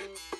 Right. Hello?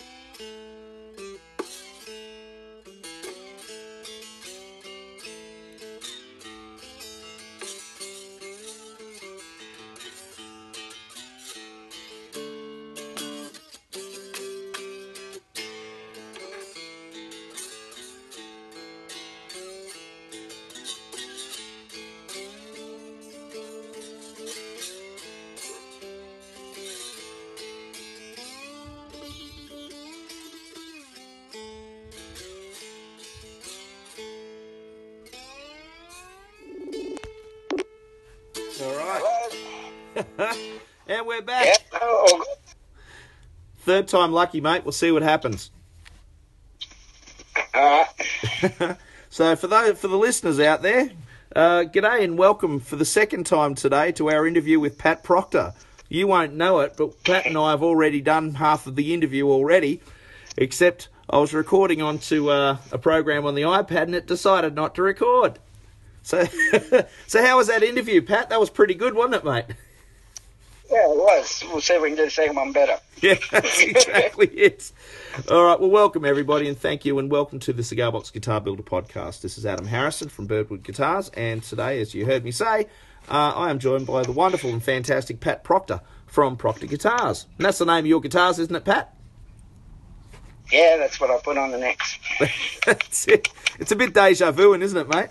and we're back. Yeah. Third time lucky, mate. We'll see what happens. Right. So for those for the listeners out there, uh, g'day and welcome for the second time today to our interview with Pat Procter. You won't know it, but Pat and I have already done half of the interview already, except I was recording onto uh, a program on the iPad and it decided not to record. So, so how was that interview, Pat? That was pretty good, wasn't it, mate? Yeah, it was. We'll see if we can do the second one better. Yeah, that's exactly it. All right, well, welcome everybody, and thank you, and welcome to the Cigar Box Guitar Builder podcast. This is Adam Harrison from Birdwood Guitars, and today, as you heard me say, uh, I am joined by the wonderful and fantastic Pat Procter from Procter Guitars. And that's the name of your guitars, isn't it, Pat? Yeah, that's what I put on the next. that's it. It's a bit deja vu, isn't it, mate?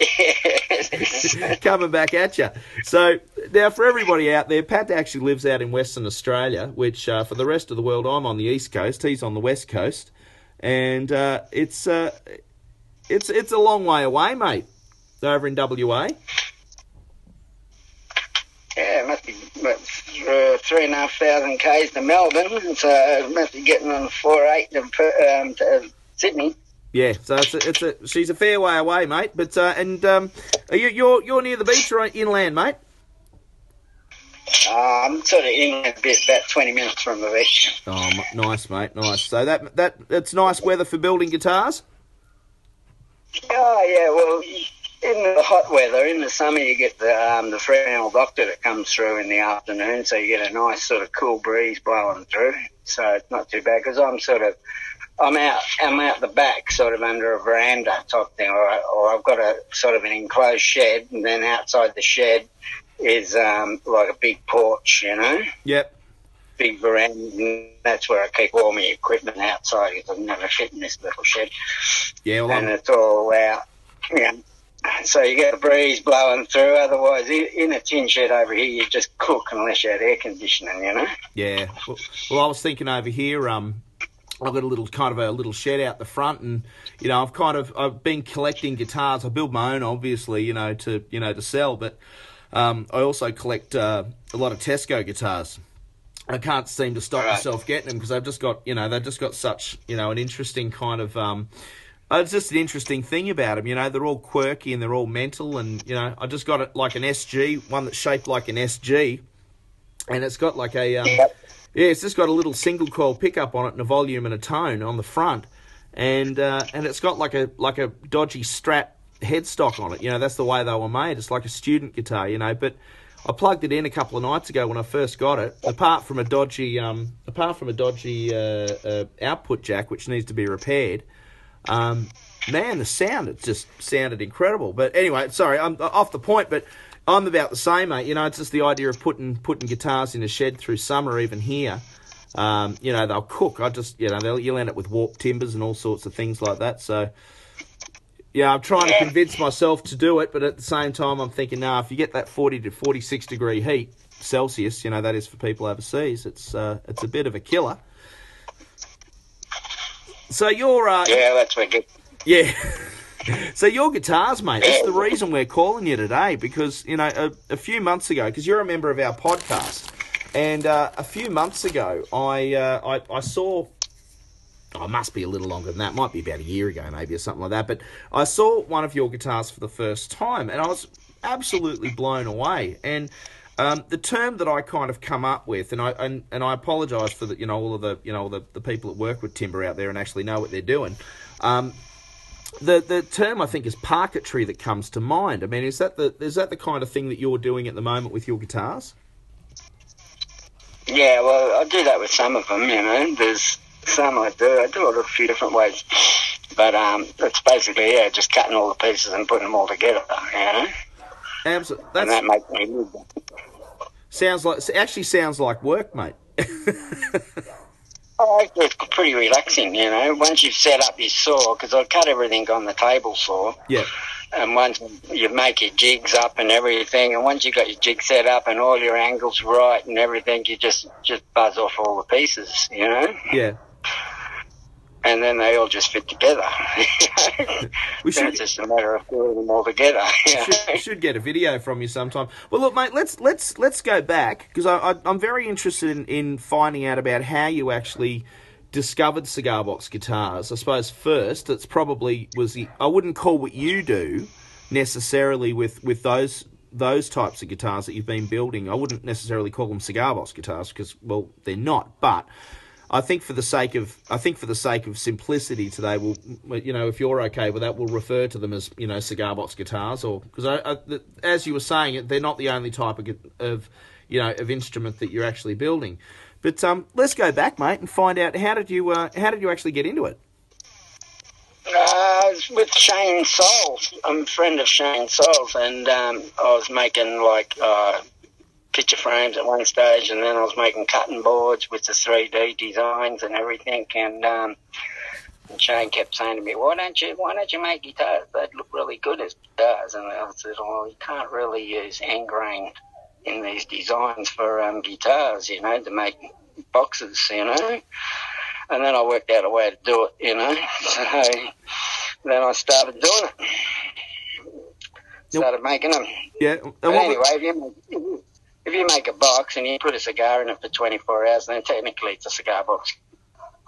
Coming back at you. So now, for everybody out there, Pat actually lives out in Western Australia, which uh, for the rest of the world, I'm on the east coast. He's on the west coast, and uh, it's uh, it's it's a long way away, mate. Over in WA. yeah, must be three and a half thousand k's to Melbourne, so must be getting on four eight to, um, to Sydney. Yeah, so it's a, it's a she's a fair way away, mate. But uh, and um, are you you're you're near the beach or inland, mate? Uh, I'm sort of in a bit, about 20 minutes from the beach. Oh, m- nice, mate, nice. So that that that's nice weather for building guitars. Oh, yeah, well, in the hot weather, in the summer, you get the um, the Fremantle doctor that comes through in the afternoon, so you get a nice sort of cool breeze blowing through. So it's not too bad because I'm sort of I'm out I'm out the back, sort of under a veranda type thing, or, or I've got a sort of an enclosed shed, and then outside the shed is um, like a big porch, you know, Yep. big veranda. And that's where I keep all my equipment outside because I've never fit in this little shed Yeah. Well, and I'm, it's all out. Yeah. So you get a breeze blowing through. Otherwise, in a tin shed over here, you just cook unless you had air conditioning. You know. Yeah. Well, well, I was thinking over here. Um, I've got a little kind of a little shed out the front, and you know, I've kind of I've been collecting guitars. I build my own, obviously, you know, to you know to sell, but um, I also collect uh, a lot of Teisco guitars. I can't seem to stop Right. myself getting them because they've just got you know they've just got such you know an interesting kind of um, uh, it's just an interesting thing about them. You know, they're all quirky and they're all mental, and you know, I just got it like an SG, one that's shaped like an SG, and it's got like a um, Yep. Yeah, it's just got a little single coil pickup on it and a volume and a tone on the front, and uh, and it's got like a like a dodgy strap headstock on it. You know, that's the way they were made. It's like a student guitar, you know. But I plugged it in a couple of nights ago when I first got it. Apart from a dodgy um, apart from a dodgy uh, uh, output jack which needs to be repaired. Um, man, the sound it just sounded incredible. But anyway, sorry, I'm off the point. But I'm about the same, mate. You know, it's just the idea of putting putting guitars in a shed through summer, even here. Um, you know, they'll cook. I just, you know, they'll, you'll end up with warped timbers and all sorts of things like that. So, yeah, I'm trying to convince myself to do it, but at the same time, I'm thinking, nah, if you get that 40 to 46 degree heat Celsius, you know, that is for people overseas. It's uh, it's a bit of a killer. So you're, uh, Yeah, that's get. yeah. so your guitars, mate. That's the reason we're calling you today because you know a, a few months ago, because you're a member of our podcast, and uh, a few months ago, I uh, I, I saw. Oh, it must be a little longer than that. Might be about a year ago, maybe, or something like that. But I saw one of your guitars for the first time, and I was absolutely blown away. And um, the term that I kind of come up with, and I and, and I apologise for the you know all of the you know the, the people that work with timber out there and actually know what they're doing. Um, the the term I think is parquetry that comes to mind. I mean, is that the is that the kind of thing that you're doing at the moment with your guitars? Yeah, well, I do that with some of them. You know, there's some I do. I do it a few different ways, but um, it's basically yeah, just cutting all the pieces and putting them all together. You know, Absolutely. and that makes me sounds like it actually sounds like work, mate. Oh, it's pretty relaxing, you know. Once you've set up your saw, because I cut everything on the table saw, yeah. and once you make your jigs up and everything, and once you've got your jig set up and all your angles right and everything, you just just buzz off all the pieces, you know, Yeah. And then they all just fit together. We should- it's just a matter of putting them all together. should, should get a video from you sometime. Well, look, mate, let's let's let's go back because I, I, I'm very interested in, in finding out about how you actually discovered cigar box guitars. I suppose first, it's probably was the I wouldn't call what you do necessarily with with those those types of guitars that you've been building. I wouldn't necessarily call them cigar box guitars because well, they're not, but. I think for the sake of I think for the sake of simplicity today, we'll you know if you're okay with that, we'll refer to them as you know cigar box guitars, or because as you were saying, they're not the only type of, of you know of instrument that you're actually building. But um, let's go back, mate, and find out how did you uh, how did you actually get into it? Uh, with Shane Souls. I'm a friend of Shane Souls, and um, I was making like uh, picture frames at one stage, and then I was making cutting boards with the 3D designs and everything. And, um, and Shane kept saying to me, "Why don't you Why don't you make guitars? They'd look really good as guitars." And I said, "Well, you can't really use end grain in these designs for um, guitars, you know, to make boxes, you know." And then I worked out a way to do it, you know. So then I started doing it. Started making them. Yeah. and anyway, if you, make, if you make a box and you put a cigar in it for 24 hours, then technically it's a cigar box.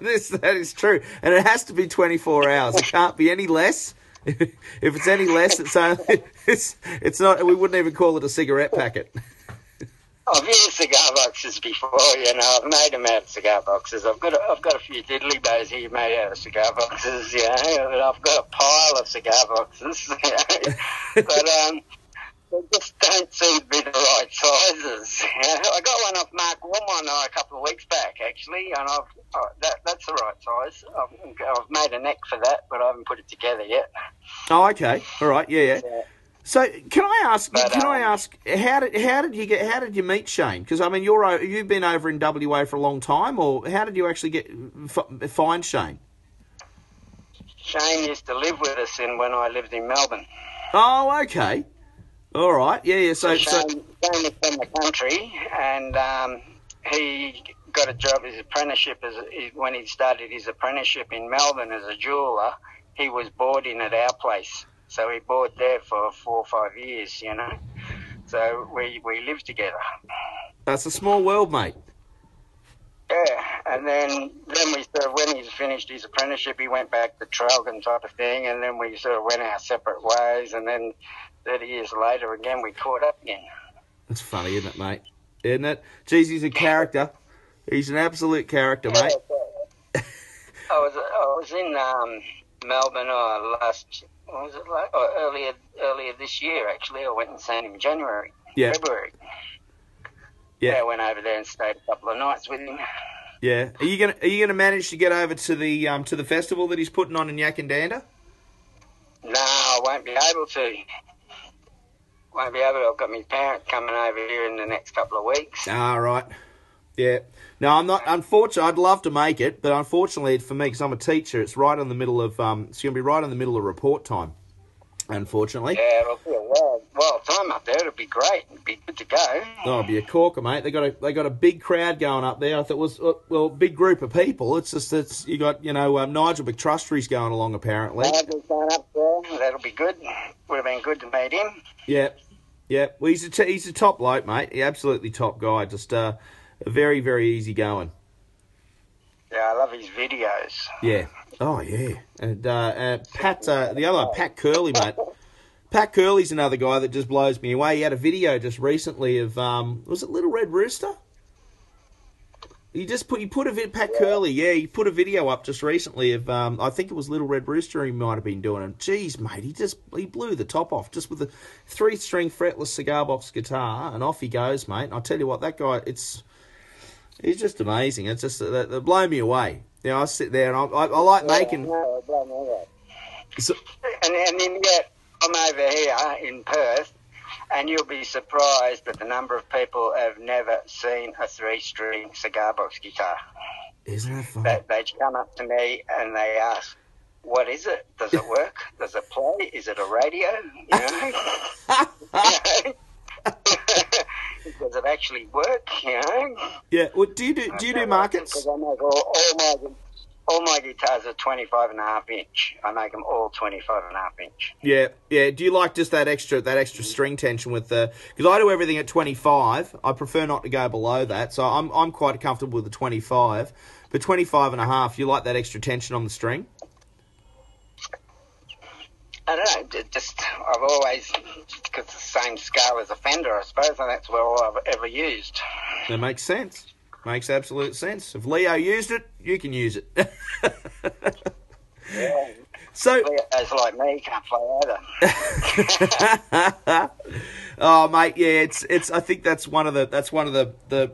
this that is true, and it has to be 24 hours. It can't be any less. if it's any less, it's only, it's it's not. We wouldn't even call it a cigarette packet. I've used cigar boxes before, you know. I've made them out of cigar boxes. I've got a, I've got a few diddly bows here made out of cigar boxes, you know. And I've got a pile of cigar boxes, you know. but um, they just don't seem to be the right sizes. You know? I got one off Mark Woolman uh, a couple of weeks back, actually, and I've uh, that that's the right size. I've, I've made a neck for that, but I haven't put it together yet. Oh, okay, all right, yeah, yeah. Yeah. So, can I ask? But, can I um, ask how did how did you get how did you meet Shane? Because I mean, you're you've been over in WA for a long time, or how did you actually get find Shane? Shane used to live with us in when I lived in Melbourne. Oh, okay, all right, yeah, yeah. So, so Shane, Shane is from the country, and um, he got a job his apprenticeship as he- when he started his apprenticeship in Melbourne as a jeweler. He was boarding at our place, so he boarded there for four or five years. You know, so we we lived together. that's a small world, mate. Yeah, and then then we sort of when he's finished his apprenticeship, he went back to Traralgon type of thing, and then we sort of went our separate ways, and then thirty years later, again we caught up again. That's funny, isn't it, mate? Isn't it? Jeez, he's a character. He's an absolute character, mate. I was I was in um, Melbourne uh, last what was it like oh, earlier earlier this year actually. I went and seen him in January, Yeah. February. Yeah. I went over there and stayed a couple of nights with him. Yeah. Are you gonna Are you gonna manage to get over to the um to the festival that he's putting on in Yackandandah? No, I won't be able to. Won't be able to. I've got my parents coming over here in the next couple of weeks. Ah, right. Yeah. No, I'm not. Unfortunately, I'd love to make it, but unfortunately for me, because I'm a teacher, it's right in the middle of um. It's gonna be right in the middle of report time. Unfortunately. Yeah, it'll be a wild, wild time up there. It'll be great. It'll be good to go. Oh, it'll be a corker, mate. They got a they got a big crowd going up there. I thought it was uh, well, big group of people. It's just it's you got you know um, Nigel McTrustry's going along apparently. Nigel's going up there. That'll be good. Would have been good to meet him. Yeah, yeah. Well, he's a t- he's a top bloke, mate. He absolutely top guy. Just uh, very very easy going. Yeah, I love his videos. Yeah. Oh yeah. And uh, uh, Pat, uh, the other Pat Curley, mate. Pat Curley's another guy that just blows me away. He had a video just recently of um, was it Little Red Rooster? He just put he put a vid Pat Curley, yeah, he put a video up just recently of um I think it was Little Red Rooster he might have been doing it. Jeez, mate, he just he blew the top off just with a three string fretless cigar box guitar and off he goes, mate. And I tell you what, that guy, it's he's just amazing. It's just they blow me away. Know, I sit there and I I, I like making. Yeah, me away. So, And, and then yet, I'm over here in Perth, and you'll be surprised at the number of people have never seen a three-string cigar box guitar. isn't that fun? They, they come up to me and they ask, "What is it? Does it work? Does it play? Is it a radio? You know? Does it actually work? You know? Yeah. Well, do you do do you do markets? Because I make all, all my all my guitars are 25 and a half inch. I make them all 25 and a half inch. Yeah, yeah. Do you like just that extra that extra mm-hmm. string tension with the? Because I do everything at twenty five. I prefer not to go below that, so I'm I'm quite comfortable with the twenty five. But 25 and a half, you like that extra tension on the string? I don't know. Just I've always because it's the same scale as a Fender, I suppose, and that's all I've ever used. That makes sense. Makes absolute sense. If Leo used it, you can use it. Yeah. so, Guys like me can't play either. oh mate, yeah, it's it's. I think that's one of the that's one of the the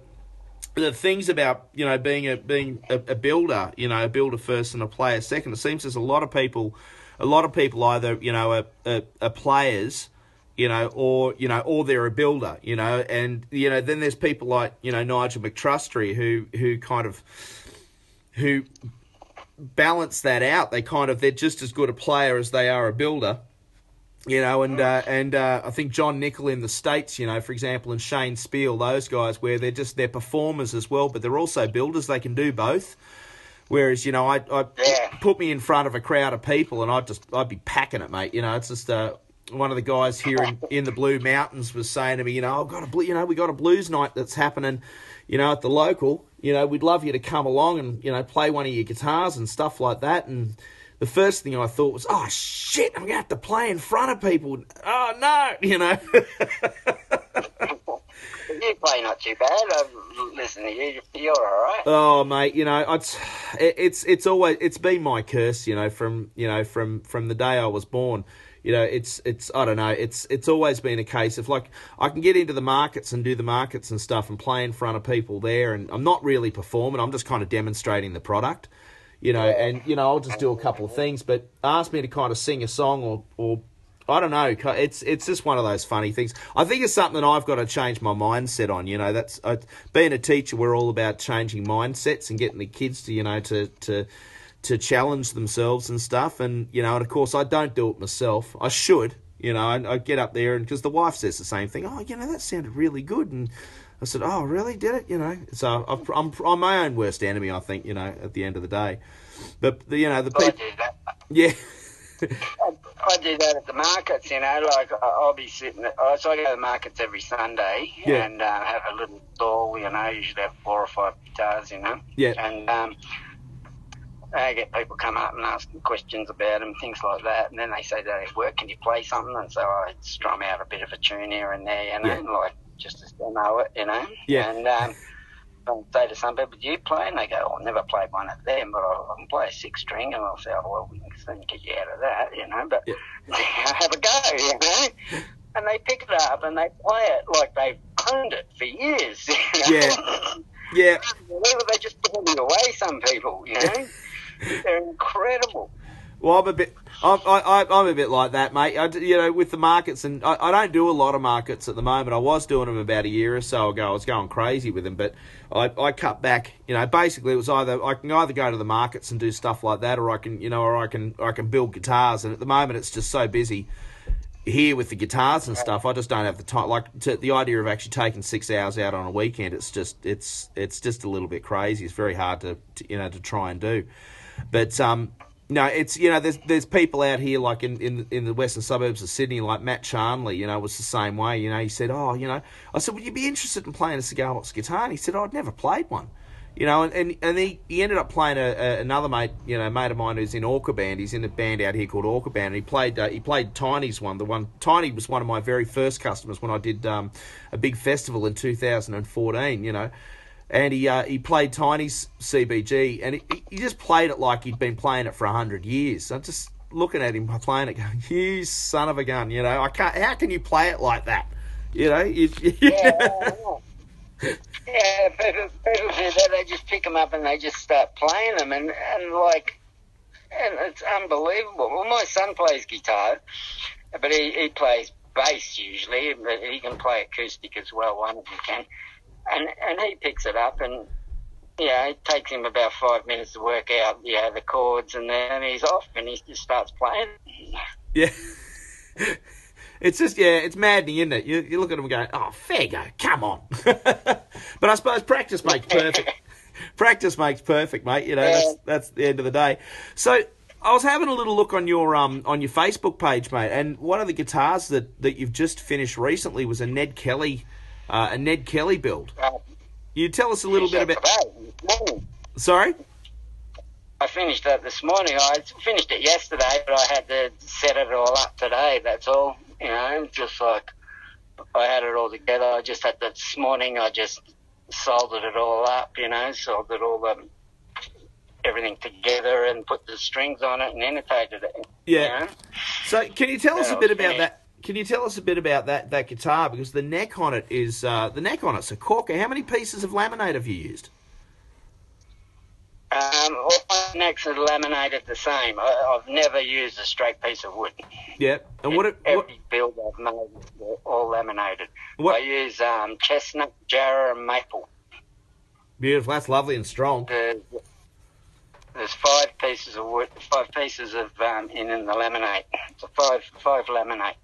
the things about you know being a being a, a builder, you know, a builder first and a player second. It seems there's a lot of people, a lot of people either you know are, are, are players, you know, or you know, or they're a builder, you know, and you know then there's people like you know Nigel McTrustry who who kind of who balance that out. They kind of they're just as good a player as they are a builder. You know, and uh, and uh, I think John Nickel in the states, you know, for example, and Shane Speal, those guys, where they're just they're performers as well, but they're also builders. They can do both. Whereas, you know, I, I Yeah. put me in front of a crowd of people, and I'd just I'd be packing it, mate. You know, it's just uh, one of the guys here in, in the Blue Mountains was saying to me, you know, I've got a blue, you know, we got a blues night that's happening, you know, at the local. You know, we'd love you to come along and you know play one of your guitars and stuff like that. And the first thing I thought was, oh shit, I'm gonna have to play in front of people. Oh no, you know. you play not too bad. Uh, I've listened to you. You're all right. Oh, mate, you know, it's it's it's always it's been my curse, you know, from you know from from the day I was born. You know, it's it's I don't know, it's it's always been a case of like I can get into the markets and do the markets and stuff and play in front of people there, and I'm not really performing. I'm just kind of demonstrating the product, you know, and you know I'll just do a couple of things, but ask me to kind of sing a song or or I don't know. It's it's just one of those funny things. I think it's something I've got to change my mindset on. You know, that's uh, being a teacher. We're all about changing mindsets and getting the kids to you know to to to challenge themselves and stuff. And you know, and of course, I don't do it myself. I should. You know, I, I get up there and because the wife says the same thing. Oh, you know, that sounded really good. And I said, oh, really? Did it? You know, so I've, I'm I'm my own worst enemy. I think. You know, at the end of the day, but the, you know the people. that. Yeah. I, I do that at the markets, you know. Like I- I'll be sitting. At, oh, so I go to the markets every Sunday Yeah. and uh, have a little stall. You know, usually have four or five guitars. You know. Yeah. And um, I get people come up and ask me questions about them, things like that. And then they say, they work? Can you play something?" And so I strum out a bit of a tune here and there, you know, like just they know it, you know. Yeah. And um, I'll say to some people, "Do you play?" And they go, oh, "I've never played one of them, but I, I can play a six string." And I'll say, "Oh, well, we can soon get you out of that, you know." But Yeah. have a go, you know. And they pick it up and they play it like they've owned it for years. You know? Yeah. Yeah. They just blow me away. Some people, you know, they're incredible. Well, I'm a bit, I'm, I, I'm a bit like that, mate. I, you know, with the markets, and I, I don't do a lot of markets at the moment. I was doing them about a year or so ago. I was going crazy with them, but I, I cut back. You know, basically, it was either I can either go to the markets and do stuff like that, or I can, you know, or I can, or I can build guitars. And at the moment, it's just so busy here with the guitars and stuff. I just don't have the time. Like to, the idea of actually taking six hours out on a weekend, it's just, it's, it's just a little bit crazy. It's very hard to, to you know, to try and do. But um, no, it's you know there's there's people out here like in, in in the western suburbs of Sydney, like Matt Charnley, you know, was the same way. You know, he said, oh, you know, I said, would you be interested in playing a cigar box guitar? And he said, oh, I'd never played one. You know, and, and, and he, he ended up playing a, a, another mate, you know, mate of mine who's in Orca Band. He's in a band out here called Orca Band. And he played uh, he played Tiny's one. The one Tiny was one of my very first customers when I did um, a big festival in 2014. You know, and he uh, he played Tiny's CBG, and he, he just played it like he'd been playing it for hundred years. I'm just looking at him playing it, going, "You son of a gun!" You know, I can't. How can you play it like that? You know, you, yeah, yeah, people, people do that. They just pick them up and they just start playing them, and and like, and it's unbelievable. Well, my son plays guitar, but he he plays bass usually, but he can play acoustic as well. One of them can, and and he picks it up and. Yeah, it takes him about five minutes to work out, yeah, the chords, and then he's off, and he just starts playing. Yeah. It's just yeah, it's maddening, isn't it? You, you look at them going, oh, fair go, come on. but I suppose practice makes perfect. practice makes perfect, mate. You know, that's that's the end of the day. So I was having a little look on your um on your Facebook page, mate, and one of the guitars that, that you've just finished recently was a Ned Kelly, uh, a Ned Kelly build. You tell us a little bit about. Sorry. I finished that this morning. I finished it yesterday, but I had to set it all up today. That's all. You know, just like I had it all together. I just had that this morning. I just soldered it all up. You know, soldered all the everything together and put the strings on it and intonated it. Yeah. You know? So can you tell us a bit about okay. that? Can you tell us a bit about that that guitar because the neck on it is uh, the neck on it's a corker. How many pieces of laminate have you used? Um, all my necks are laminated the same. I, I've never used a straight piece of wood. Yeah. And what? It, Every what build I've made, all laminated. What- I use um, chestnut, jarrah, and maple. beautiful. That's lovely and strong. There's, there's five pieces of wood, five pieces of um, in in the laminate. So five five laminate.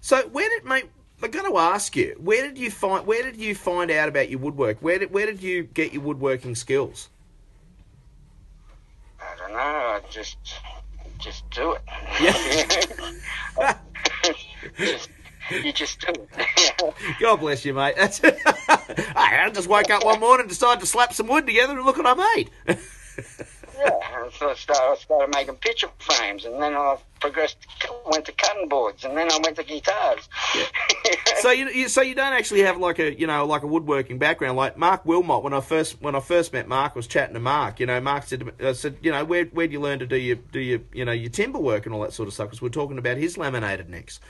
So where did mate? I'm going to ask you. Where did you find? Where did you find out about your woodwork? Where did Where did you get your woodworking skills? I don't know. I just just do it. Yeah. just, you just do it. God bless you, mate. That's I just woke up one morning, decided to slap some wood together, and look what I made. Yeah, so I started, I started making picture frames, and then I progressed, went to cutting boards, and then I went to guitars. so you, you so you don't actually have like a you know like a woodworking background like Mark Wilmot when I first when I first met Mark was chatting to Mark you know Mark said I said you know where where do you learn to do your do your you know your timber work and all that sort of stuff because we're talking about his laminated necks.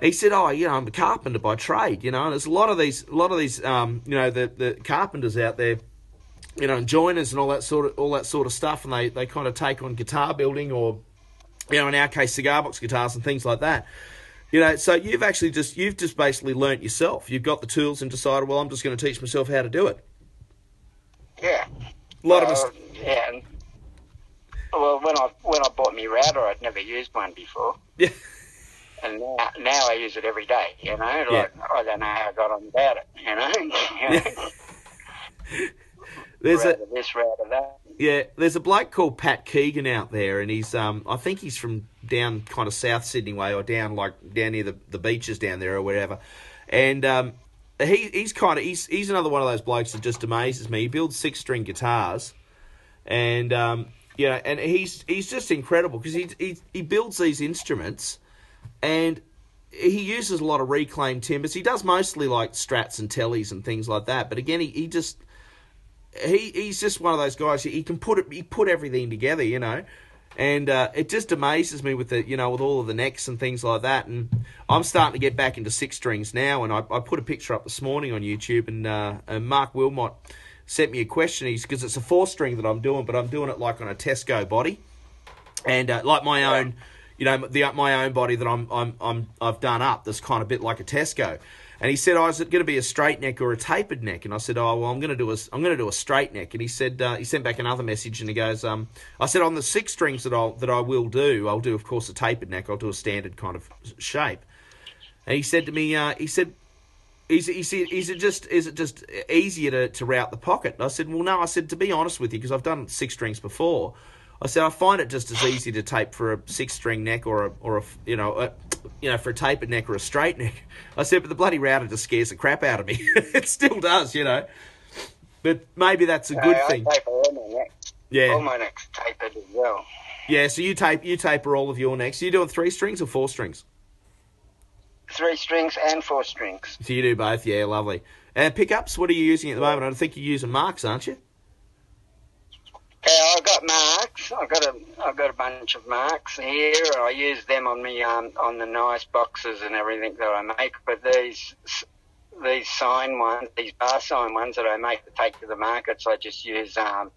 He said, "Oh, you know, I'm a carpenter by trade, you know, and there's a lot of these, a lot of these, um, you know, the the carpenters out there, you know, and joiners and all that sort of all that sort of stuff, and they they kind of take on guitar building or, you know, in our case, cigar box guitars and things like that. You know, so you've actually just you've just basically learnt yourself. You've got the tools and decided, well, I'm just going to teach myself how to do it. yeah. A lot of Uh, us, yeah. And, well, when I when I bought my router, I'd never used one before, yeah, and now, now I use it every day. You know, like I don't know how I got on about it. You know, there's a this, router that. Yeah, there's a bloke called Pat Keegan out there, and he's um I think he's from down kind of South Sydney way or down like down near the, the beaches down there or whatever, and um he he's kind of he's he's another one of those blokes that just amazes me. He builds six string guitars, and um you know, and he's he's just incredible because he he he builds these instruments, and he uses a lot of reclaimed timbers. He does mostly like strats and tellies and things like that, but again, he he just he he's just one of those guys. He can put it. He put everything together, you know, and uh, it just amazes me with the you know with all of the necks and things like that. And I'm starting to get back into six strings now. And I, I put a picture up this morning on YouTube, and, uh, and Mark Wilmot sent me a question. He's because it's a four string that I'm doing, but I'm doing it like on a Teisco body, and uh, like my own. You know, the my own body that I'm I'm I'm I've done up. That's kind of bit like a Teisco. And he said, "Oh, is it going to be a straight neck or a tapered neck?" And I said, "Oh, well, I'm going to do a I'm going to do a straight neck." And he said, uh, he sent back another message, and he goes, um, "I said on the six strings that I'll that I will do, I'll do, of course, a tapered neck. I'll do a standard kind of shape." And he said to me, uh, he said, is it, is it, just is it just easier to, to route the pocket? And I said, well, no. I said to be honest with you, because I've done six strings before. I said I find it just as easy to tape for a six string neck or a or a you know a, you know for a tapered neck or a straight neck. I said, but the bloody router just scares the crap out of me. it still does, you know. But maybe that's a good I, thing. Taper all my necks. All Yeah, my necks tapered as well. yeah. So you tape you taper all of your necks. Are you doing three strings or four strings? three strings and four strings. So you do both, yeah, lovely. And pickups, what are you using at the moment? I think you're using Marks, aren't you? Yeah, I've got marks. I've got a I've got a bunch of marks here. I use them on me um, on the nice boxes and everything that I make. But these these sign ones, these bar sign ones that I make to take to the markets, I just use um,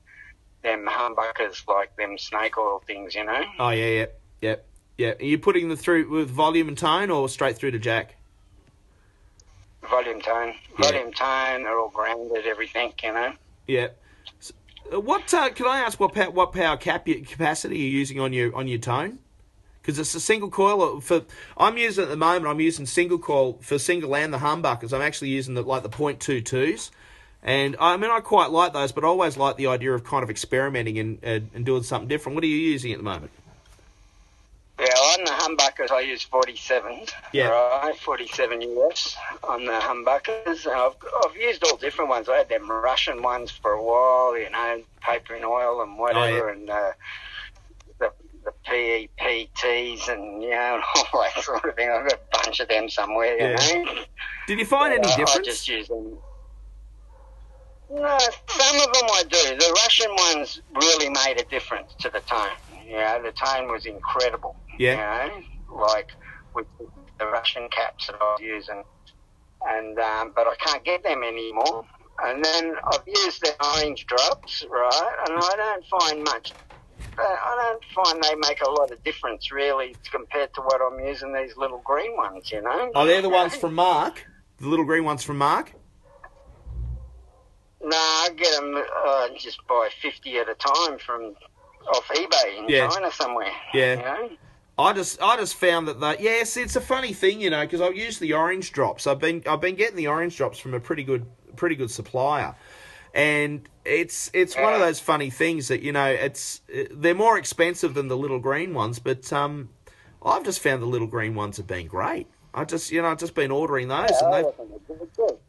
them humbuckers like them snake oil things, you know. Oh yeah, yeah, yeah, yeah. Are you putting them through with volume and tone, or straight through to jack? Volume tone, Yeah. volume tone. They're all grounded, everything, you know. Yeah. So, what uh, can I ask? What power, what power cap capacity you're using on your on your tone? Because it's a single coil for. I'm using at the moment. I'm using single coil for single and the humbuckers. I'm actually using the like the point two twos, and I mean I quite like those, but I always like the idea of kind of experimenting and uh, and doing something different. What are you using at the moment? Yeah, on the humbuckers I use 47s. Yeah. Right, 47 US on the humbuckers. And I've, I've used all different ones. I had them Russian ones for a while, you know, paper and oil and whatever, and uh, the the PEPTs and, you know, all that sort of thing. I've got a bunch of them somewhere, you Yeah. know. Did you find any I- I difference? just use them. No, some of them I do. The Russian ones really made a difference to the tone. Yeah, the tone was incredible. Yeah. You know, like with the Russian caps that I was using, and um, but I can't get them anymore. And then I've used the orange drops, right? And I don't find much. I don't find they make a lot of difference really compared to what I'm using these little green ones. You know. Oh, they're the ones from Mark. The little green ones from Mark. No, I get them uh, just buy 50 at a time from off eBay in Yeah. China somewhere. Yeah. You know? I just I just found that they yes it's a funny thing you know because I've used the orange drops I've been I've been getting the orange drops from a pretty good pretty good supplier and it's it's one of those funny things that you know it's they're more expensive than the little green ones but um I've just found the little green ones have been great I just you know I've just been ordering those and they've reckon they're good too.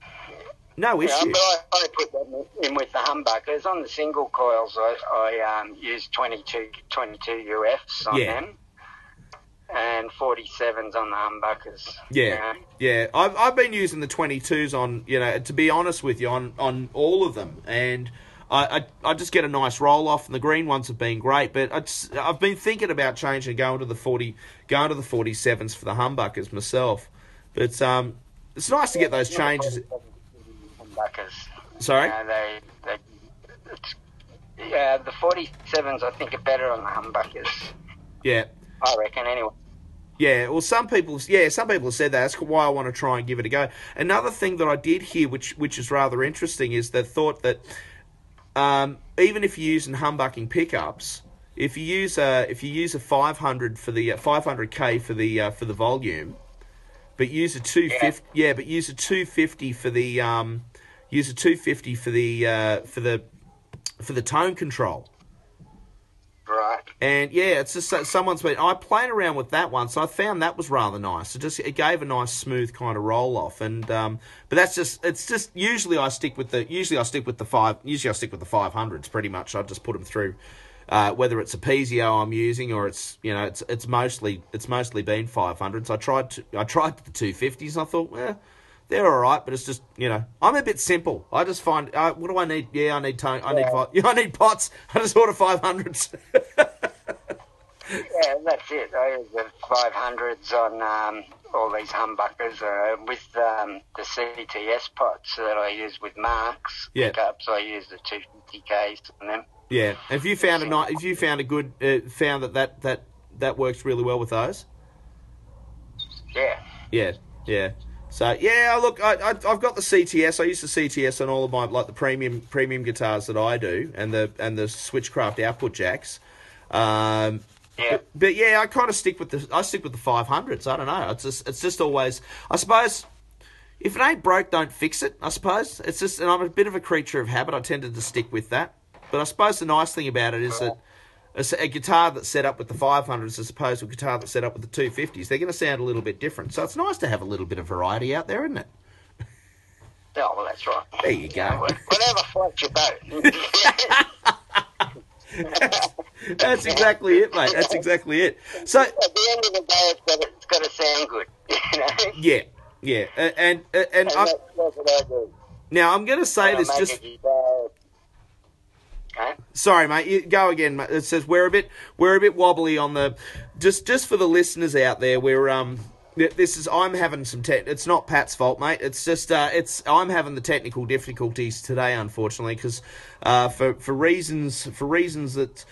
no Yeah, issue but I, I put them in with the humbuckers. On the single coils, I, I um, use 22, 22 UFs on Yeah. them and 47s on the humbuckers. Yeah, you know? yeah. I've I've been using the twenty twos on you know to be honest with you on on all of them, and I I, I just get a nice roll off, and the green ones have been great. But I just, I've been thinking about changing, going to the forty, going to the forty sevens for the humbuckers myself. But um, it's nice to get those changes. Humbuckers. Sorry. You know, they, they, yeah, the 47s I think are better on the humbuckers. Yeah. I reckon anyway. Yeah, well, some people, yeah, some people have said that. That's why I want to try and give it a go. Another thing that I did hear, which which is rather interesting, is the thought that um, even if you're using humbucking pickups, if you use a if you use a 500 for the uh, 500k for the uh, for the volume, but use a 250, yeah. but use a 250 for the um, use a 250 for the uh, for the for the tone control. Right. And yeah, it's just someone's been. I played around with that one, so I found that was rather nice. It just it gave a nice smooth kind of roll off, and um, but that's just it's just usually I stick with the usually I stick with the five usually I stick with the five hundreds pretty much. I just put them through, uh, whether it's a piezo I'm using or it's you know it's it's mostly it's mostly been five hundreds. I tried to, I tried the two fifties. I thought, well, they're all right, but it's just you know I'm a bit simple. I just find uh, what do I need? Yeah, I need tone. I need Yeah. yeah, I need pots. I just order five hundreds. Yeah, that's it. I use the 500s on um, all these humbuckers uh, with um, the CTS pots that I use with marks Yeah. pickups. I use the 250Ks on them. Yeah. if you found a nice? Have you found a good? Uh, found that that that that works really well with those? Yeah. Yeah. Yeah. So yeah, look, I, I I've got the CTS. I use the CTS on all of my like the premium premium guitars that I do, and the and the Switchcraft output jacks. Um, Yeah. but, but yeah, I kind of stick with the I stick with the five hundreds. I don't know. It's just it's just always. I suppose if it ain't broke, don't fix it. I suppose it's just, and I'm a bit of a creature of habit. I tended to stick with that. But I suppose the nice thing about it is that a, a guitar that's set up with the 500s as opposed to a guitar that's set up with the 250s, they're going to sound a little bit different. So it's nice to have a little bit of variety out there, isn't it? Oh, well, that's right. There you go. Whatever floats your boat. That's exactly it, mate. That's exactly it. So At the end of the day, it's got to, it's got to sound good. You know? Yeah, yeah, and and, and And I, that's, that's what I do. now I'm going to say this just. Okay? Sorry, mate. Go again. It says we're a bit we're a bit wobbly on the. Just just for the listeners out there, we're um. This is I'm having some tech. It's not Pat's fault, mate. It's just uh, it's I'm having the technical difficulties today, unfortunately, because uh, for for reasons for reasons that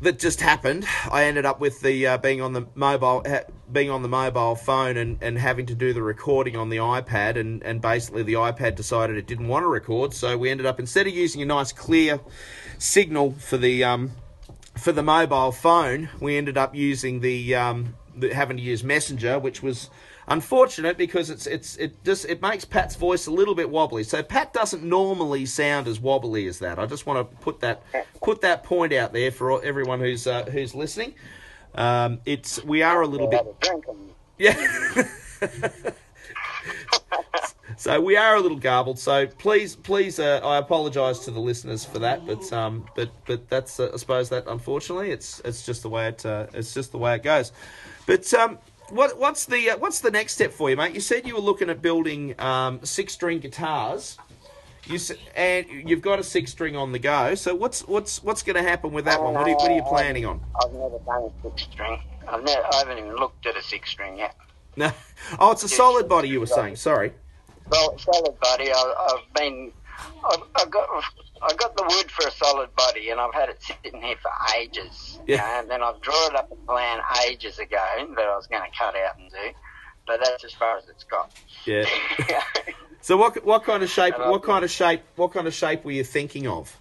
that just happened. I ended up with the uh, being on the mobile, ha- being on the mobile phone, and, and having to do the recording on the iPad, and, and basically the iPad decided it didn't want to record, so we ended up instead of using a nice clear signal for the um, for the mobile phone, we ended up using the, um, the having to use Messenger, which was unfortunate because it's it's it just it makes Pat's voice a little bit wobbly. So Pat doesn't normally sound as wobbly as that. I just want to put that put that point out there for everyone who's uh, who's listening. Um, it's we are a little bit Have a drink and yeah. so we are a little garbled. So please, please, uh, I apologise to the listeners for that. But um, but but that's uh, I suppose that unfortunately it's it's just the way it uh, it's just the way it goes. But um, what what's the uh, what's the next step for you, mate? You said you were looking at building um, six string guitars. You and you've got a six string on the go. So what's what's what's going to happen with that one? What are, you- what are you planning on? I've never done a six string. I've never, I haven't even looked at a six string yet. No. Oh, it's a solid body. You were saying. Sorry. Well, solid body. I, I've been, Oh, I've, I've got, I got the wood for a solid body, and I've had it sitting here for ages. Yeah. Uh, and then I've drawn up a plan ages ago that I was going to cut out and do, but that's as far as it's got. Yeah. So what what kind of shape what kind of shape what kind of shape were you thinking of?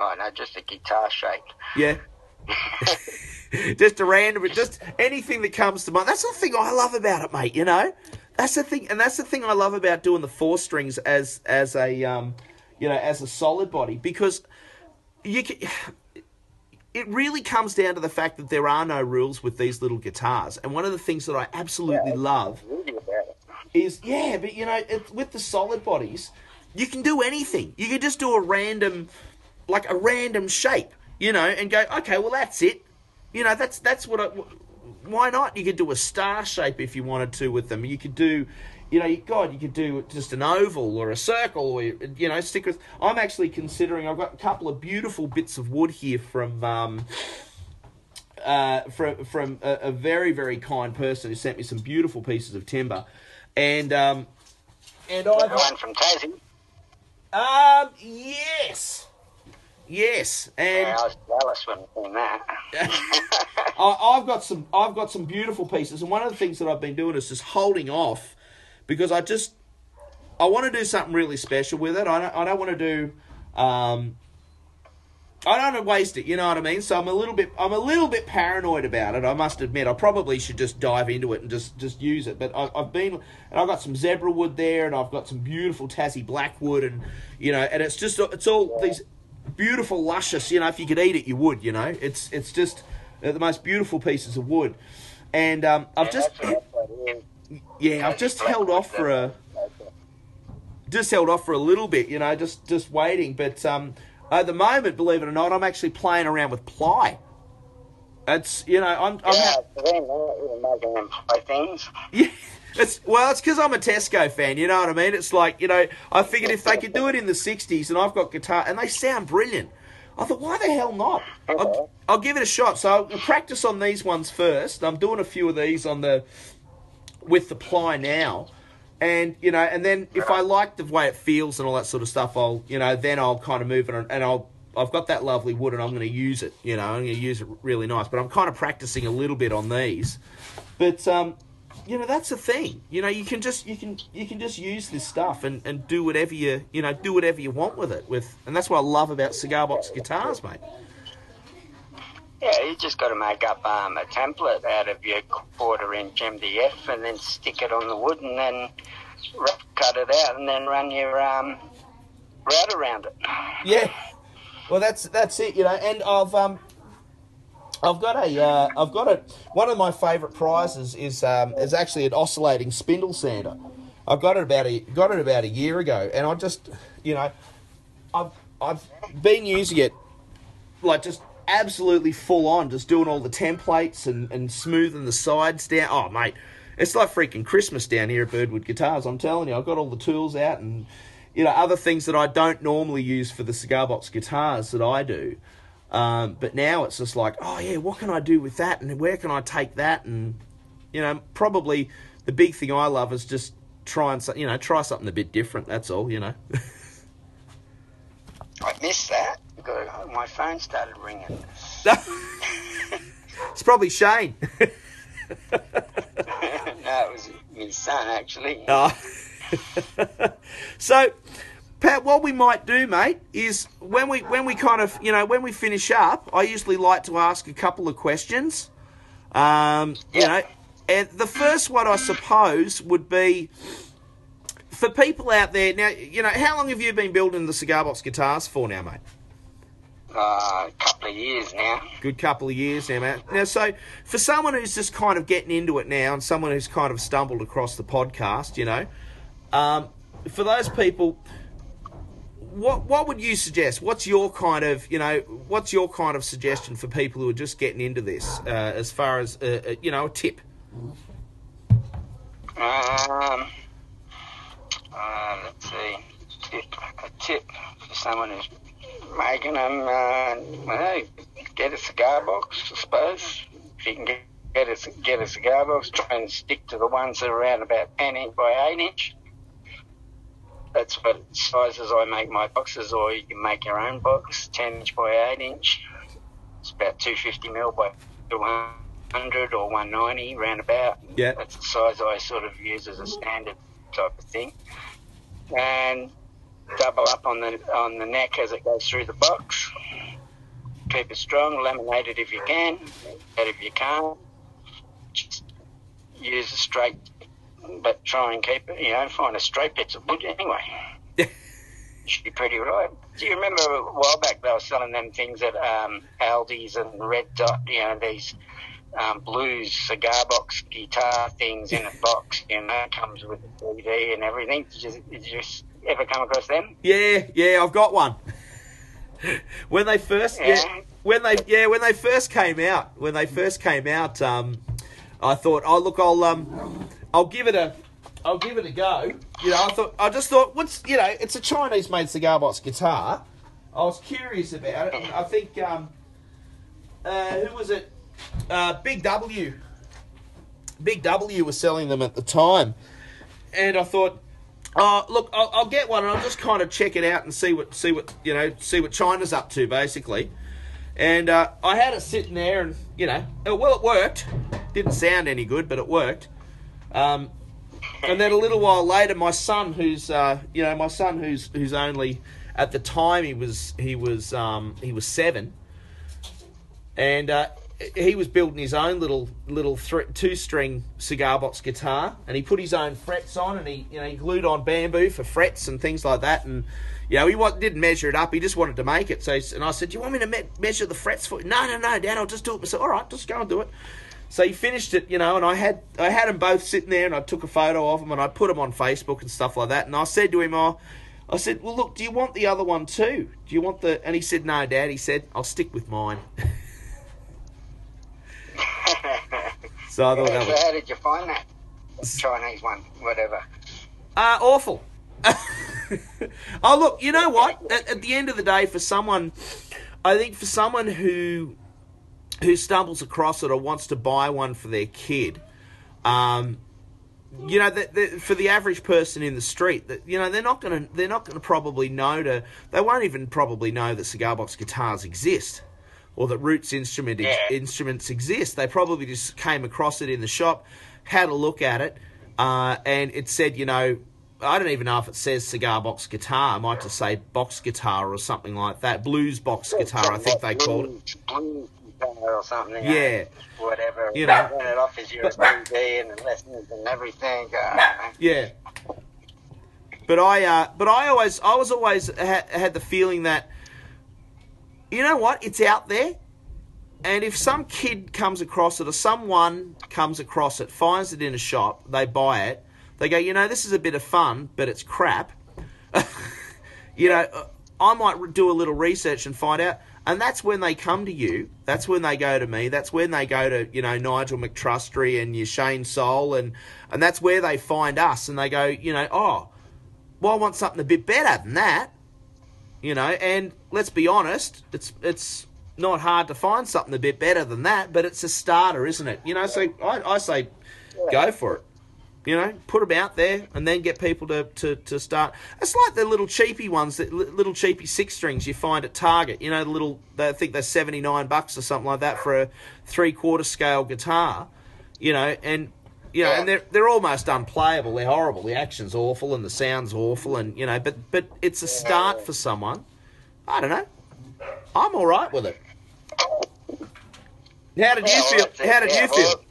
oh no, just a guitar shape. Yeah. just a random just anything that comes to mind. That's the thing I love about it, mate, you know? That's the thing and that's the thing I love about doing the four strings as as a um you know, as a solid body because you can it really comes down to the fact that there are no rules with these little guitars. And one of the things that I absolutely love about it. is yeah, but you know, it, with the solid bodies, you can do anything. You can just do a random, like a random shape, you know, and go, okay, well that's it. You know, that's that's what. I, why not? You could do a star shape if you wanted to with them. You could do, you know, God, you could do just an oval or a circle, or you know, stick with. I'm actually considering. I've got a couple of beautiful bits of wood here from. Um, uh, from from a, a very very kind person who sent me some beautiful pieces of timber, and um, and I've one from Tassie. um yes, yes, and Yeah, I was jealous when I seen that. I, I've got some I've got some beautiful pieces, and one of the things that I've been doing is just holding off because I just I want to do something really special with it. I don't I don't want to do um, I don't want to waste it. You know what I mean? So I'm a little bit I'm a little bit paranoid about it. I must admit. I probably should just dive into it and just just use it. But I, I've been and I've got some zebra wood there, and I've got some beautiful Tassie blackwood, and you know, and it's just it's all these beautiful luscious. You know, if you could eat it, you would. You know, it's it's just uh, the most beautiful pieces of wood. And um, I've just that's what it is. yeah, I've just held off for a just held off for a little bit, you know, just just waiting. But um, at the moment, believe it or not, I'm actually playing around with ply. It's you know, I'm, I'm Yeah, ha- for them, they're making things. yeah, it's well, it's because I'm a Teisco fan. You know what I mean? It's like you know, I figured if they could do it in the '60s, and I've got guitar, and they sound brilliant. I thought, why the hell not? I'll, I'll give it a shot. So I'll practice on these ones first. I'm doing a few of these on the with the ply now. And you know, and then if I like the way it feels and all that sort of stuff, I'll you know, then I'll kind of move it on, and I'll I've got that lovely wood and I'm going to use it. You know, I'm going to use it really nice. But I'm kind of practicing a little bit on these. But um, you know, that's the thing. You know, you can just you can you can just use this stuff and, and do whatever you you know do whatever you want with it. With and that's what I love about cigar box guitars, mate. Yeah, you just got to make up um, a template out of your quarter inch MDF and then stick it on the wood and then rough cut it out and then run your um, route around it. Yeah. Well, that's that's it, you know. And I've um, I've got a uh, I've got a one of my favourite prizes is um is actually an oscillating spindle sander. I've got it about a got it about a year ago, and I just you know, I've I've been using it like just absolutely full on, just doing all the templates and, and smoothing the sides down. Oh, mate, it's like freaking Christmas down here at Birdwood Guitars. I'm telling you, I've got all the tools out and you know other things that I don't normally use for the cigar box guitars that I do. Um, but now it's just like, oh yeah, what can I do with that, and where can I take that, and you know, probably the big thing I love is just try and you know try something a bit different. That's all, you know. I missed that. My phone started ringing. it's probably Shane. no, it was my son actually. Oh. so, Pat, what we might do, mate, is when we when we kind of you know when we finish up, I usually like to ask a couple of questions. Um, you know, and the first one I suppose would be for people out there. Now, you know, how long have you been building the cigar box guitars for now, mate? Uh, a couple of years now. Good couple of years now, mate. Now, so for someone who's just kind of getting into it now, and someone who's kind of stumbled across the podcast, you know, um, for those people, what what would you suggest? What's your kind of you know what's your kind of suggestion for people who are just getting into this uh, as far as uh, uh you know a tip? Um, uh, let's see, tip, a tip for someone who's making them. Uh, well, get a cigar box, I suppose. If you can get get a, get a cigar box, try and stick to the ones that are around about 10 inch by 8 inch. That's what sizes I make my boxes, or you can make your own box, 10 inch by 8 inch. It's about 250 mil by 200 or 190, roundabout. Yeah. That's the size I sort of use as a standard type of thing. And double up on the on the neck as it goes through the box. Keep it strong, laminate it if you can, but if you can't, just use a straight, but try and keep it, you know, find a straight bits of wood anyway. Should be pretty right. Do you remember a while back they were selling them things at um, Aldi's and Red Dot, you know, these um, blues cigar box guitar things in a box, you know, comes with a DVD and everything. Did you, did you ever come across them? Yeah, yeah, I've got one. when they first, yeah. yeah. when they, yeah, when they first came out, when they first came out, um, I thought, oh look, I'll, um, I'll give it a, I'll give it a go. You know, I thought, I just thought, what's, you know, it's a Chinese-made cigar box guitar. I was curious about it. I think, um, uh, who was it? Uh, Big W. Big W was selling them at the time, and I thought, Oh, look, I'll, I'll, get one, and I'll just kind of check it out and see what see what you know see what China's up to, basically. And uh, I had it sitting there, and you know, well, it worked. Didn't sound any good, but it worked. Um, and then a little while later, my son, who's uh, you know, my son, who's who's only at the time he was he was um, he was seven, and uh, he was building his own little little two string cigar box guitar, and he put his own frets on, and he you know he glued on bamboo for frets and things like that, and you know he didn't measure it up, he just wanted to make it. So and I said, "Do you want me to me- measure the frets for?" You? No, no, no, Dad, I'll just do it myself. All right, just go and do it. So he finished it, you know, and I had I had them both sitting there, and I took a photo of them, and I put them on Facebook and stuff like that, and I said to him, "Oh." I said, "Well, look, do you want the other one too? Do you want the?" And he said, "No, Dad." He said, "I'll stick with mine." so I thought that was... how did you find that Chinese one? Whatever. Uh, awful. oh look, you know what? At, at, the end of the day, for someone, I think for someone who who stumbles across it or wants to buy one for their kid, um, you know, the, the, for the average person in the street, that you know, they're not going to they're not going to probably know to they won't even probably know that cigar box guitars exist or that Roots instrument yeah. instruments exist. They probably just came across it in the shop, had a look at it, uh, and it said, you know, I don't even know if it says cigar box guitar. I might just say box guitar or something like that. Blues box guitar, I think they called it. Or something. Yeah. whatever. You know. Turn it off as USB and lessons and everything. Uh, yeah. But I, uh, but I always, I was always ha- had the feeling that you know what? It's out there. And if some kid comes across it or someone comes across it, finds it in a shop, they buy it, they go, you know, this is a bit of fun, but it's crap. you know, I might do a little research and find out, And that's when they come to you. That's when they go to me. That's when they go to, you know, Nigel McTrustry and your Shane Speal and and that's where they find us and they go, you know, oh, well I want something a bit better than that. You know, and let's be honest, it's it's not hard to find something a bit better than that, but it's a starter, isn't it? You know, so I, I say go for it. You know, put them out there and then get people to, to, to start. It's like the little cheapy ones, that little cheapy six strings you find at Target. You know, the little, they, I think they're 79 bucks or something like that for a three quarter scale guitar. You know, and you know, and they're they're almost unplayable. They're horrible. The action's awful and the sound's awful, and you know, but but it's a start for someone. I don't know. I'm all right with it. How did you feel? How did you feel?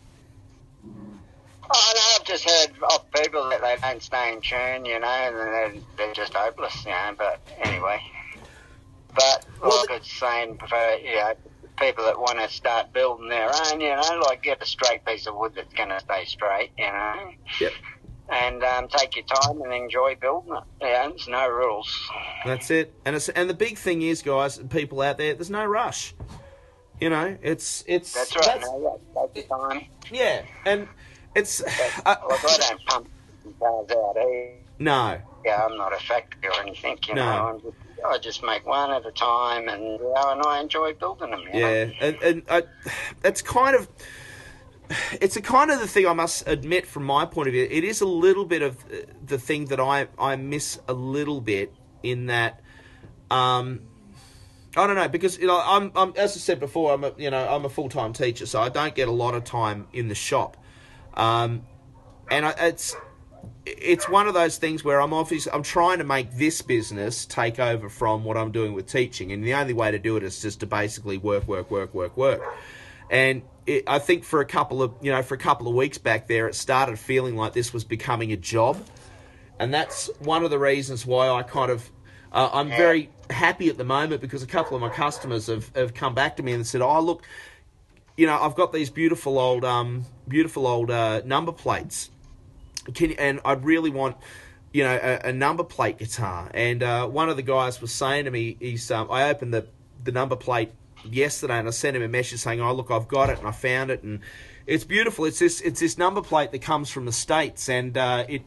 Oh, no, I've just heard of people that they don't stay in tune, you know, and they're, they're just hopeless, you know. But anyway, but Well, like I was saying, for you know, people that want to start building their own, you know, like get a straight piece of wood that's going to stay straight, you know. Yep. And um, take your time and enjoy building it. Yeah, there's no rules. That's it. And it's and the big thing is, guys, people out there, there's no rush. You know, it's it's That's right. no, yeah, take your time. yeah, and it's But, uh, like, I don't pump cars out here. no, Yeah, I'm not a factory or anything, you No. know. I'm just, I just make one at a time, and you know, and I enjoy building them. Yeah, know? and and uh, it's kind of it's a kind of the thing I must admit from my point of view. It is a little bit of the thing that I I miss a little bit in that. Um, I don't know because you know I'm, I'm as I said before I'm a you know I'm a full time teacher so I don't get a lot of time in the shop, um, and I, it's it's one of those things where I'm obviously I'm trying to make this business take over from what I'm doing with teaching, and the only way to do it is just to basically work, work, work, work, work. And it, I think for a couple of you know for a couple of weeks back there, it started feeling like this was becoming a job, and that's one of the reasons why I kind of uh, I'm very happy at the moment because a couple of my customers have, have come back to me and said, "Oh, look, you know, I've got these beautiful old um beautiful old uh, number plates." can and I'd really want you know a, a number plate guitar. And uh, one of the guys was saying to me, he's um, I opened the the number plate yesterday and I sent him a message saying, oh look, I've got it and I found it and it's beautiful. It's this it's this number plate that comes from the states and uh, it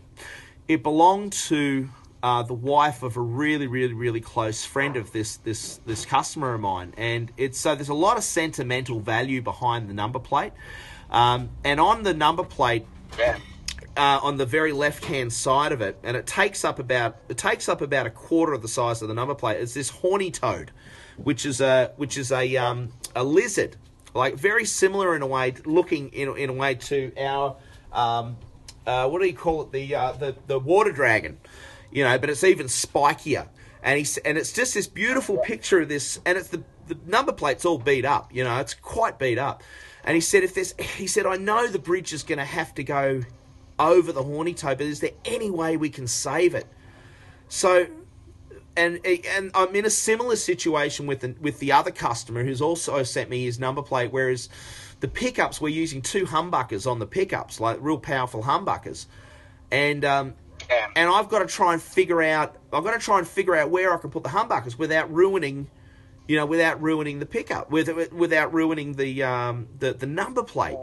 it belonged to. Uh, the wife of a really, really, really close friend of this this this customer of mine, and it's so there's a lot of sentimental value behind the number plate, um, and on the number plate Yeah. uh, on the very left hand side of it, and it takes up about it takes up about a quarter of the size of the number plate. It's this horny toad, which is a which is a um, a lizard, like very similar in a way, looking in in a way to our um, uh, what do you call it the uh, the the water dragon, you know, but it's even spikier. And he's and it's just this beautiful picture of this, and it's the the number plate's all beat up, you know, it's quite beat up. And he said, if there's, he said, I know the bridge is going to have to go over the horny toe, but is there any way we can save it? So, and and I'm in a similar situation with the, with the other customer who's also sent me his number plate, whereas the pickups we're using two humbuckers on the pickups, like real powerful humbuckers, and um, Yeah. and I've got to try and figure out I've got to try and figure out where I can put the humbuckers without ruining, you know, without ruining the pickup, with without ruining the um the the number plate.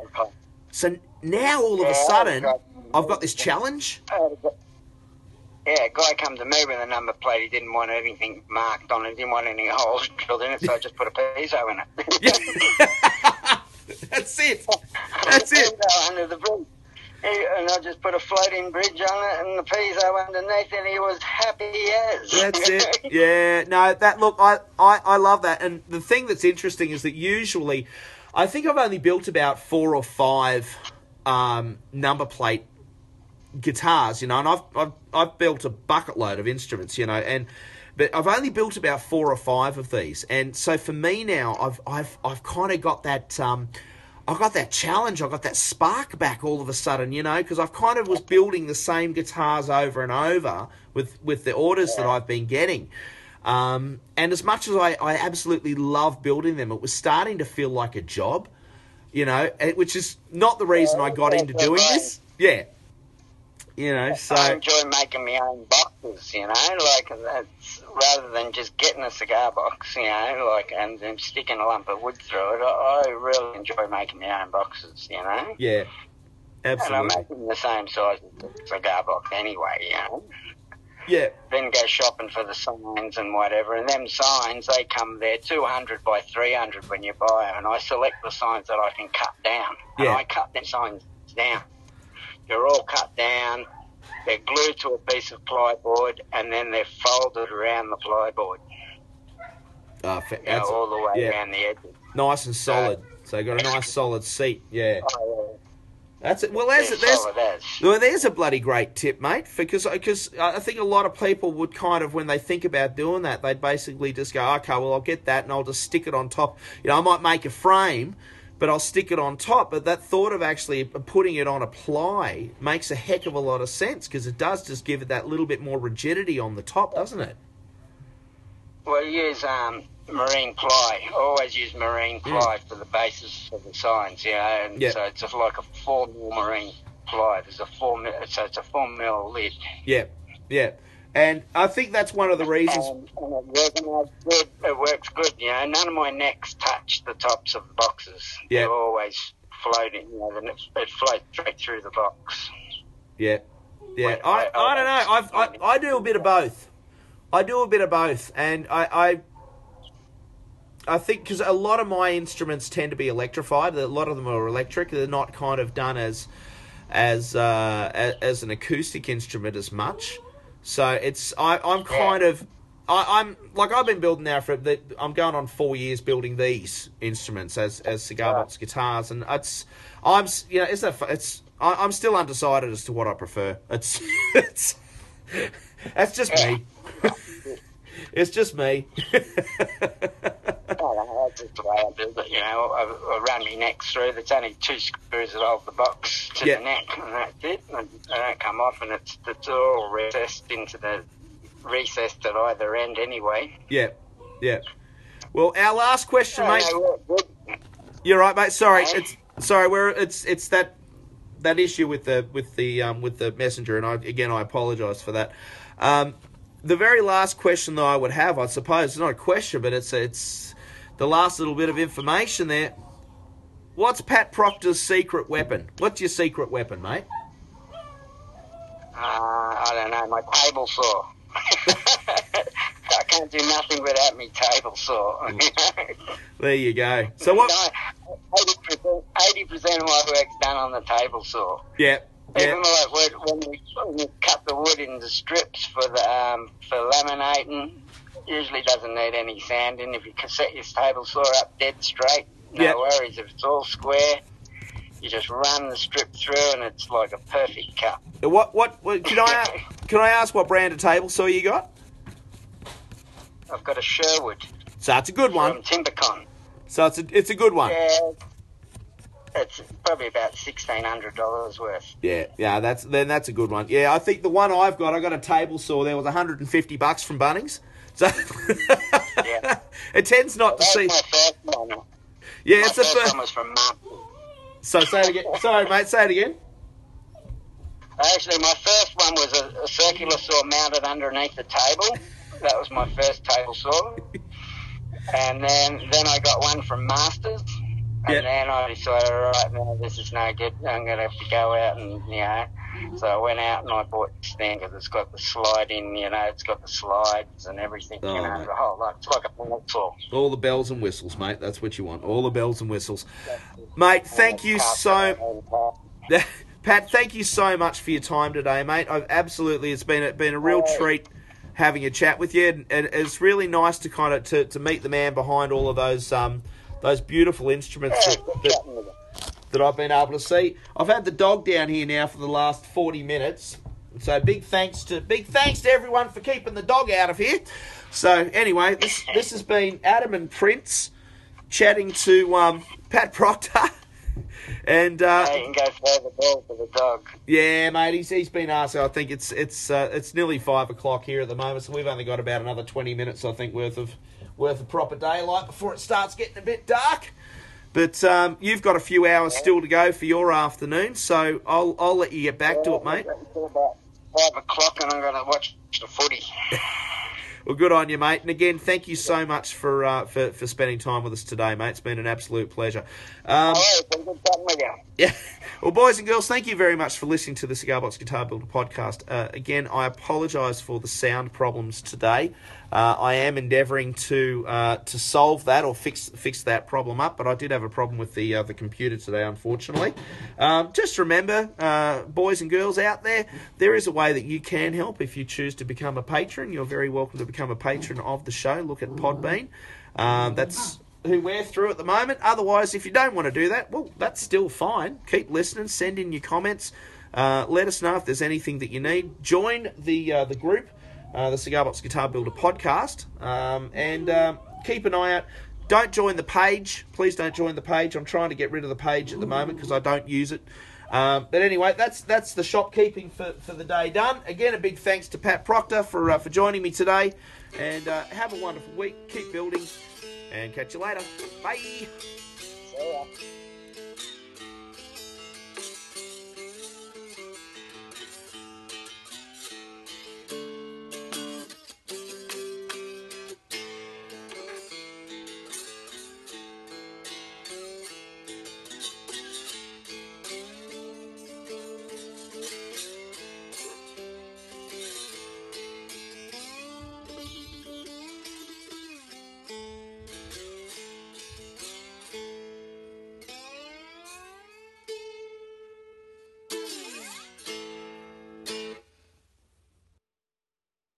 So now all of a sudden I've got- this challenge. Yeah, a guy come to me with a number plate. He didn't want anything marked on it. He didn't want any holes drilled in it, so I just put a piezo in it. That's it. That's it. Under the bridge. And I just put a floating bridge on it and the piezo underneath, and he was happy as. That's it. Yeah. No, that look, I, I, I love that. And the thing that's interesting is that usually, I think I've only built about four or five um, number plate guitars, you know, and I've, I've I've built a bucket load of instruments, you know, and but I've only built about four or five of these, and so for me now, I've I've I've kind of got that. Um, I got that challenge. I got that spark back all of a sudden, you know, because I've kind of was building the same guitars over and over with with the orders that I've been getting. Um, and as much as I, I absolutely love building them, it was starting to feel like a job, you know, eh, which is not the reason I got into doing this. Yeah. You know, so I enjoy making my own boxes, you know, like that's rather than just getting a cigar box, you know, like and then sticking a lump of wood through it. I, I really enjoy making my own boxes, you know. yeah, absolutely. And I make them the same size as the cigar box anyway, you know. Yeah, Then go shopping for the signs and whatever. And them signs, they come there 200 by 300 when you buy them. And I select the signs that I can cut down. And I cut them signs down. They're all cut down. They're glued to a piece of plyboard and then they're folded around the plyboard, uh, fa- you know, all the way yeah. around the edges. nice and solid. So you got a nice solid seat. Yeah, Oh, that's it. Well, yeah. there's there's. Well, there's a bloody great tip, mate. Because because I think a lot of people would kind of when they think about doing that, they'd basically just go, okay, well I'll get that and I'll just stick it on top. You know, I might make a frame, but I'll stick it on top. But that thought of actually putting it on a ply makes a heck of a lot of sense because it does just give it that little bit more rigidity on the top, doesn't it? Well, use um, marine ply. Always use marine ply for the basis of the signs, you know. And Yeah. so it's like a four mil marine ply. There's a four mil, so it's a four mil lid. Yeah, yeah. And I think that's one of the reasons. And, and it, works good. it works good, you know. None of my necks touch the tops of the boxes. Yeah. They're always floating, you know. Then it, it floats straight through the box. Yeah, yeah. Wait, I, wait, I don't know. I've, I I do a bit of both. I do a bit of both, and I I, I think because a lot of my instruments tend to be electrified. A lot of them are electric. They're not kind of done as as uh, as, as an acoustic instrument as much. So it's I I'm kind of. I, I'm like I've been building now for the, I'm going on four years building these instruments as as cigar box guitars, and it's I'm you know it's fu- it's I, I'm still undecided as to what I prefer. It's it's that's just me. it's just me. I don't that's just the way I do it, you know. I, I run my neck through. There's only two screws that hold the box to Yeah. the neck, and that's it. And they don't come off, and it's, it's all recessed into the recessed at either end anyway. yeah, yeah. Well, our last question, mate. You're right, mate. Sorry, Hey. it's sorry. We're it's it's that that issue with the with the um, with the messenger, and I again I apologise for that. Um, the very last question that I would have, I suppose, it's not a question, but it's it's the last little bit of information there. What's Pat Procter's secret weapon? What's your secret weapon, mate? Uh, I don't know, my table saw. I can't do nothing without my table saw. There you go. So what? Eighty percent of my work's done on the table saw. Yeah, Even yeah, like when when we, when we cut the wood into strips for the um, for laminating, usually doesn't need any sanding. If you can set your table saw up dead straight, no Yeah. worries. If it's all square, you just run the strip through, and it's like a perfect cut. what? What? what can I can I ask what brand of table saw you got? I've got a Sherwood So it's a good one. from Timbecon. So it's a it's a good one. Yeah, it's probably about sixteen hundred dollars worth. Yeah, yeah, that's then that's a good one. Yeah, I think the one I've got, I got a table saw. There was 150 bucks from Bunnings. So Yeah. it tends not to see. my first one. Yeah, My it's the first first. one was from Mark. So say it again. Sorry, mate. Say it again. Actually, my first one was a, a circular saw mounted underneath the table. That was my first table saw. And then, then I got one from Masters. And then I decided, all right, no, this is no good. I'm going to have to go out and, you know. So I went out and I bought this thing because it's got the sliding, you know, it's got the slides and everything, Oh, you know, mate. the whole lot. It's like a saw. All the bells and whistles, mate. That's what you want. All the bells and whistles, mate. Thank you so, Pat. Thank you so much for your time today, mate. I've absolutely. It's been a, been a real Hey. treat having a chat with you, and, and it's really nice to kind of to, to meet the man behind all of those um those beautiful instruments that, that, chatting with you. that I've been able to see. I've had the dog down here now for the last forty minutes. So big thanks to big thanks to everyone for keeping the dog out of here. So anyway, this this has been Adam and Prince chatting to um, Pat Procter. And uh, Hey, you can go further ball for the dog. yeah, mate, he's, he's been asked. I think it's it's uh, it's nearly five o'clock here at the moment, so we've only got about another twenty minutes, I think, worth of worth of proper daylight before it starts getting a bit dark. But um, you've got a few hours still to go for your afternoon, so I'll I'll let you get back to it, mate. About five o'clock, and I'm going to watch the footy. Well, good on you, mate. And again, thank you so much for uh, for for spending time with us today, mate. It's been an absolute pleasure. Um, All right, it's been good chatting with you. Yeah. Well, boys and girls, thank you very much for listening to the Cigar Box Guitar Builder podcast. Uh, again, I apologise for the sound problems today. Uh, I am endeavouring to uh, to solve that or fix fix that problem up, but I did have a problem with the uh, the computer today, unfortunately. Um, just remember, uh, boys and girls out there, there is a way that you can help if you choose to become a patron. You're very welcome to become a patron of the show. Look at Podbean. Um, that's who we're through at the moment. Otherwise, if you don't want to do that, well, that's still fine. Keep listening. Send in your comments. Uh, let us know if there's anything that you need. Join the uh, the group, uh, the Cigar Box Guitar Builder podcast, um, and um, keep an eye out. Don't join the page. Please don't join the page. I'm trying to get rid of the page at the moment because I don't use it. Um, but anyway, that's that's the shopkeeping for, for the day done. Again, a big thanks to Pat Procter for uh, for joining me today, and uh, have a wonderful week. Keep building, and catch you later. Bye.